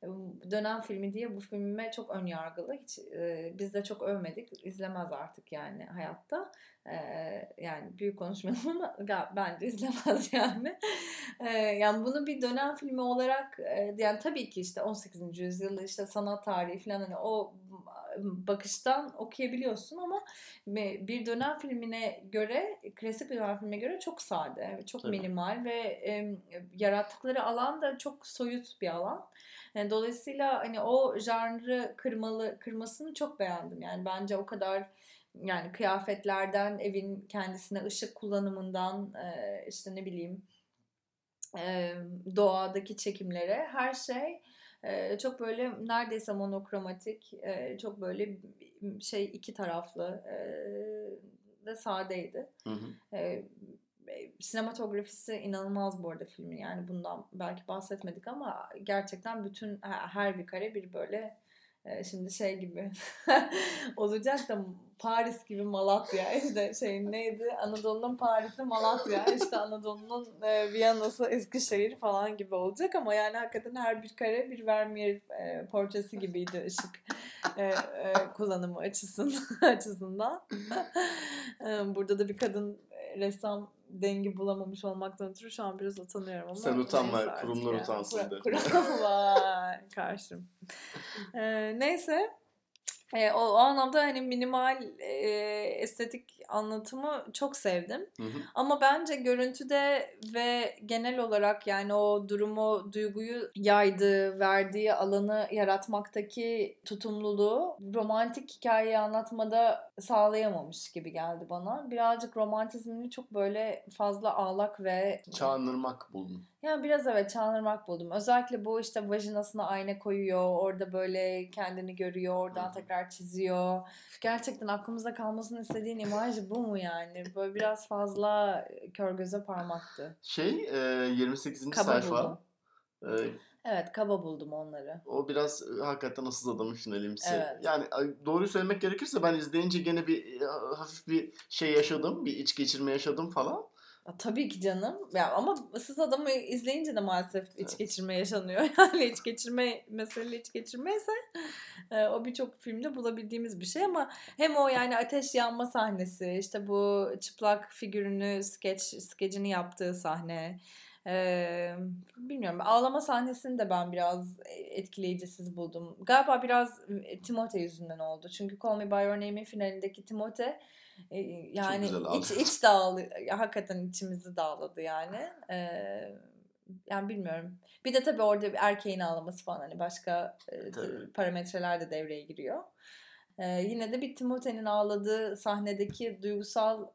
dönem filmi diye bu filme çok ön yargılı. Hiç e, biz de çok övmedik. İzlemez artık yani hayatta. E, yani büyük konuşmayalım ama bence izlemez yani. E, yani bunu bir dönem filmi olarak e, yani tabii ki işte 18. yüzyılda işte sanat tarihi falan hani o bakıştan okuyabiliyorsun ama bir dönem filmine göre klasik bir dönem filmine göre çok sade, çok Tabii. minimal ve e, yarattıkları alan da çok soyut bir alan. Yani dolayısıyla hani o janrı kırmalı kırmasını çok beğendim. Yani bence o kadar yani kıyafetlerden evin kendisine ışık kullanımından e, işte ne bileyim e, doğadaki çekimlere her şey e, çok böyle neredeyse monokromatik e, çok böyle şey iki taraflı e, ve sadeydi. Hı hı. E, sinematografisi inanılmaz bu arada filmin yani bundan belki bahsetmedik ama gerçekten bütün her bir kare bir böyle şimdi şey gibi olacak da Paris gibi Malatya işte şey neydi? Anadolu'nun Paris'i Malatya işte Anadolu'nun e, Viyana'sı Eskişehir falan gibi olacak ama yani hakikaten her bir kare bir Vermeer e, portresi gibiydi ışık e, e, kullanımı açısından. Açısından e, burada da bir kadın ressam dengi bulamamış olmaktan ötürü şu an biraz utanıyorum ama. Sen utanma, kurumlar yani. utansın Kur- de. Karşım. Ee, neyse. Ee, o, o anlamda hani minimal e, estetik anlatımı çok sevdim. Hı hı. Ama bence görüntüde ve genel olarak yani o durumu, duyguyu yaydığı, verdiği alanı yaratmaktaki tutumluluğu romantik hikayeyi anlatmada sağlayamamış gibi geldi bana. Birazcık romantizmini çok böyle fazla ağlak ve Çağınırmak buldum. Yani biraz evet çağınırmak buldum. Özellikle bu işte vajinasına ayna koyuyor. Orada böyle kendini görüyor. Oradan tekrar çiziyor. Gerçekten aklımızda kalmasını istediğin imaj bu mu yani? Böyle biraz fazla kör göze parmaktı. Şey e, 28. Kaba sayfa. buldum. E, Evet kaba buldum onları. O biraz hakikaten ıssız adamın finalimsi. Evet. Yani doğruyu söylemek gerekirse ben izleyince gene bir hafif bir şey yaşadım. Bir iç geçirme yaşadım falan. Ya, tabii ki canım. Ya ama ıssız adamı izleyince de maalesef iç Evet. geçirme yaşanıyor. Yani iç geçirme mesele iç geçirmeyse e, o birçok filmde bulabildiğimiz bir şey ama hem o yani ateş yanma sahnesi, işte bu çıplak figürünü skeç skecini yaptığı sahne. e, bilmiyorum ağlama sahnesini de ben biraz etkileyicisiz buldum. Galiba biraz e, Timothée yüzünden oldu. Çünkü Call Me By Your Name'in finalindeki Timothée e, yani güzel ağladı. iç iç dağlı ya hakikaten içimizi dağladı yani. Ee, yani bilmiyorum. Bir de tabii orada bir erkeğin ağlaması falan hani başka e, Tabii. parametreler de devreye giriyor. Ee, yine de bir Timothée'nin ağladığı sahnedeki duygusal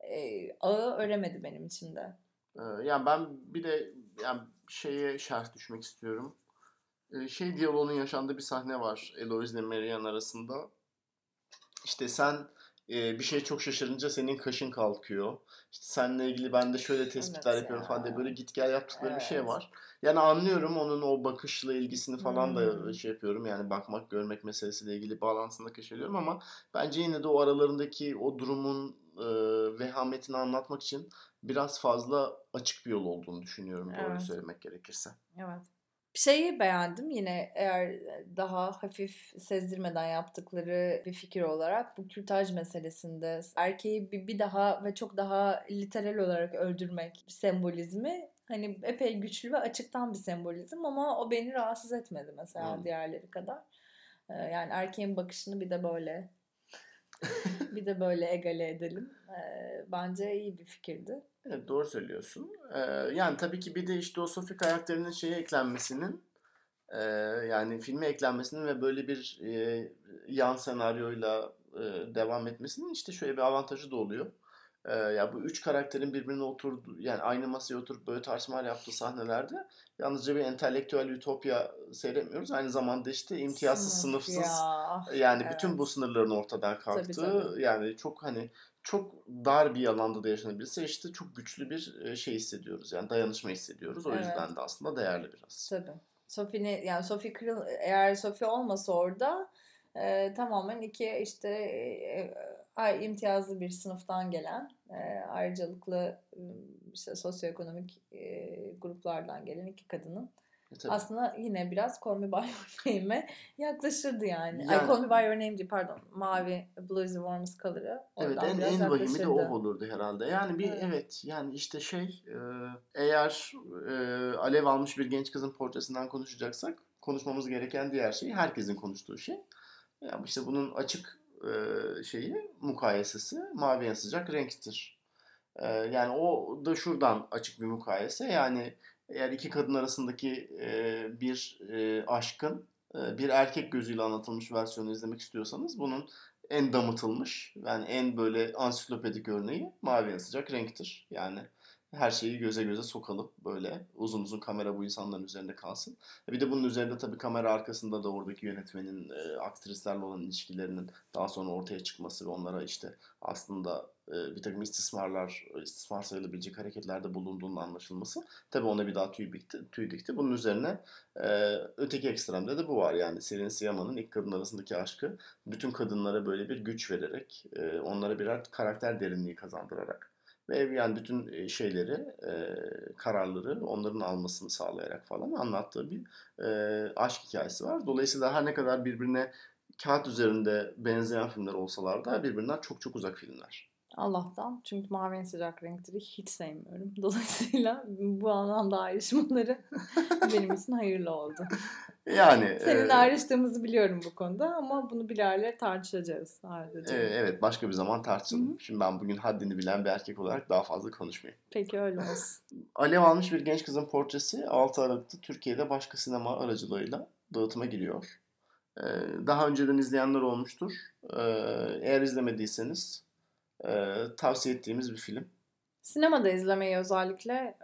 e, ağı öremedi benim içimde. Yani ben bir de yani şeye şerh düşmek istiyorum. Şey diyaloğunun yaşandığı bir sahne var Eloise ile Marianne arasında. İşte sen e, bir şey çok şaşırınca senin kaşın kalkıyor. İşte seninle ilgili ben de şöyle tespitler Evet yapıyorum ya. falan diye böyle git gel yaptıkları bir şey Evet. var. Yani anlıyorum onun o bakışla ilgisini falan da Hmm. şey yapıyorum. Yani bakmak, görmek meselesiyle ilgili bağlantısını da keşfediyorum ama bence yine de o aralarındaki o durumun e, vehametini anlatmak için biraz fazla açık bir yol olduğunu düşünüyorum doğru Evet. söylemek gerekirse. Evet. Şeyi beğendim yine eğer daha hafif sezdirmeden yaptıkları bir fikir olarak bu kürtaj meselesinde erkeği bir, bir daha ve çok daha literal olarak öldürmek sembolizmi hani epey güçlü ve açıktan bir sembolizm ama o beni rahatsız etmedi mesela Hmm. diğerleri kadar. Yani erkeğin bakışını bir de böyle bir de böyle egale edelim. Bence iyi bir fikirdi. Evet doğru söylüyorsun. Ee, yani tabii ki bir de işte o Sophie karakterinin şeye eklenmesinin e, yani filme eklenmesinin ve böyle bir e, yan senaryoyla e, devam etmesinin işte şöyle bir avantajı da oluyor. Ee, ya bu üç karakterin birbirine oturdu yani aynı masaya oturup böyle tartışmalar yaptığı sahnelerde yalnızca bir entelektüel ütopya seyretmiyoruz. Aynı zamanda işte imtiyazsız, Sınıf sınıfsız ya. yani bütün Evet. bu sınırların ortadan Tabii, kalktığı tabii. yani çok hani çok dar bir alanda da yaşanabilse işte çok güçlü bir e, şey hissediyoruz. Yani dayanışma hissediyoruz. O Evet. yüzden de aslında değerli biraz. Tabii. Sophie'ni yani Sophie kırıl eğer Sophie olmasa orada e, tamamen iki işte e, ay imtiyazlı bir sınıftan gelen e, ayrıcalıklı işte sosyoekonomik e, gruplardan gelen iki kadının tabii. aslında yine biraz Call Me By Your Name'e yaklaşırdı yani. Ay Yani- Call Me By Your Name değil pardon. Mavi Blues Warm's Color'ı. Evet en, en vahimi de o olurdu herhalde. Yani bir Evet. evet, yani işte şey e, eğer e, alev almış bir genç kızın portresinden konuşacaksak konuşmamız gereken diğer şey herkesin konuştuğu şey. Ya işte bunun açık e, şeyi mukayesesi mavi en sıcak renktir. E, yani o da şuradan açık bir mukayese. Yani eğer iki kadın arasındaki e, bir e, aşkın e, bir erkek gözüyle anlatılmış versiyonu izlemek istiyorsanız bunun en damıtılmış yani en böyle ansiklopedik örneği mavi en sıcak renktir. Yani her şeyi göze göze sokalım böyle uzun uzun kamera bu insanların üzerinde kalsın. E Bir de bunun üzerinde tabii kamera arkasında da oradaki yönetmenin e, aktrislerle olan ilişkilerinin daha sonra ortaya çıkması ve onlara işte aslında bir takım istismarlar, istismar sayılabilecek hareketlerde bulunduğunun anlaşılması tabii ona bir daha tüy dikti. Tüy dikti. Bunun üzerine öteki ekstremde de bu var yani Selin Siyama'nın ilk kadın arasındaki aşkı bütün kadınlara böyle bir güç vererek, onlara birer karakter derinliği kazandırarak ve yani bütün şeyleri, kararları onların almasını sağlayarak falan anlattığı bir aşk hikayesi var. Dolayısıyla her ne kadar birbirine kağıt üzerinde benzeyen filmler olsalar da birbirinden çok çok uzak filmler. Allah'tan. Çünkü mavi en sıcak renkleri hiç sevmiyorum. Dolayısıyla bu anlamda ayrışmaları benim için hayırlı oldu. Yani Seninle e, ayrıştığımızı biliyorum bu konuda ama bunu bilalere tartışacağız ayrıca. e, evet başka bir zaman tartışalım. Hı hı. Şimdi ben bugün haddini bilen bir erkek olarak daha fazla konuşmayayım. Peki öyle olsun. Alev almış bir genç kızın portresi 6 Aralık'ta Türkiye'de başka sinema aracılığıyla dağıtıma giriyor. Ee, Daha önceden izleyenler olmuştur. Ee, Eğer izlemediyseniz e, tavsiye ettiğimiz bir film. Sinemada izlemeyi özellikle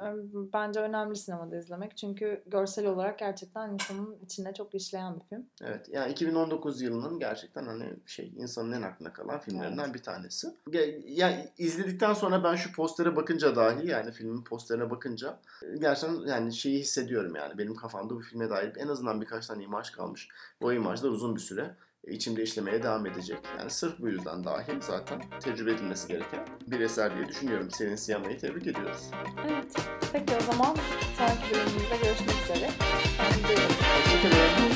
bence önemli sinemada izlemek. Çünkü görsel olarak gerçekten insanın içine çok işleyen bir film. Evet. Yani 2019 yılının gerçekten hani şey insanın en aklına kalan filmlerinden Evet. bir tanesi. Ya- Yani izledikten sonra ben şu postere bakınca dahi yani filmin posterine bakınca gerçekten yani şeyi hissediyorum yani benim kafamda bu filme dair en azından birkaç tane imaj kalmış. O imajlar uzun bir süre içimde işlemeye devam edecek. Yani sırf bu yüzden dahil zaten tecrübe edilmesi gereken bir eser diye düşünüyorum. Senin siyamayı tebrik ediyoruz. Evet. Peki o zaman sonraki bölümümüzde görüşmek üzere. Kendinize iyi bakın.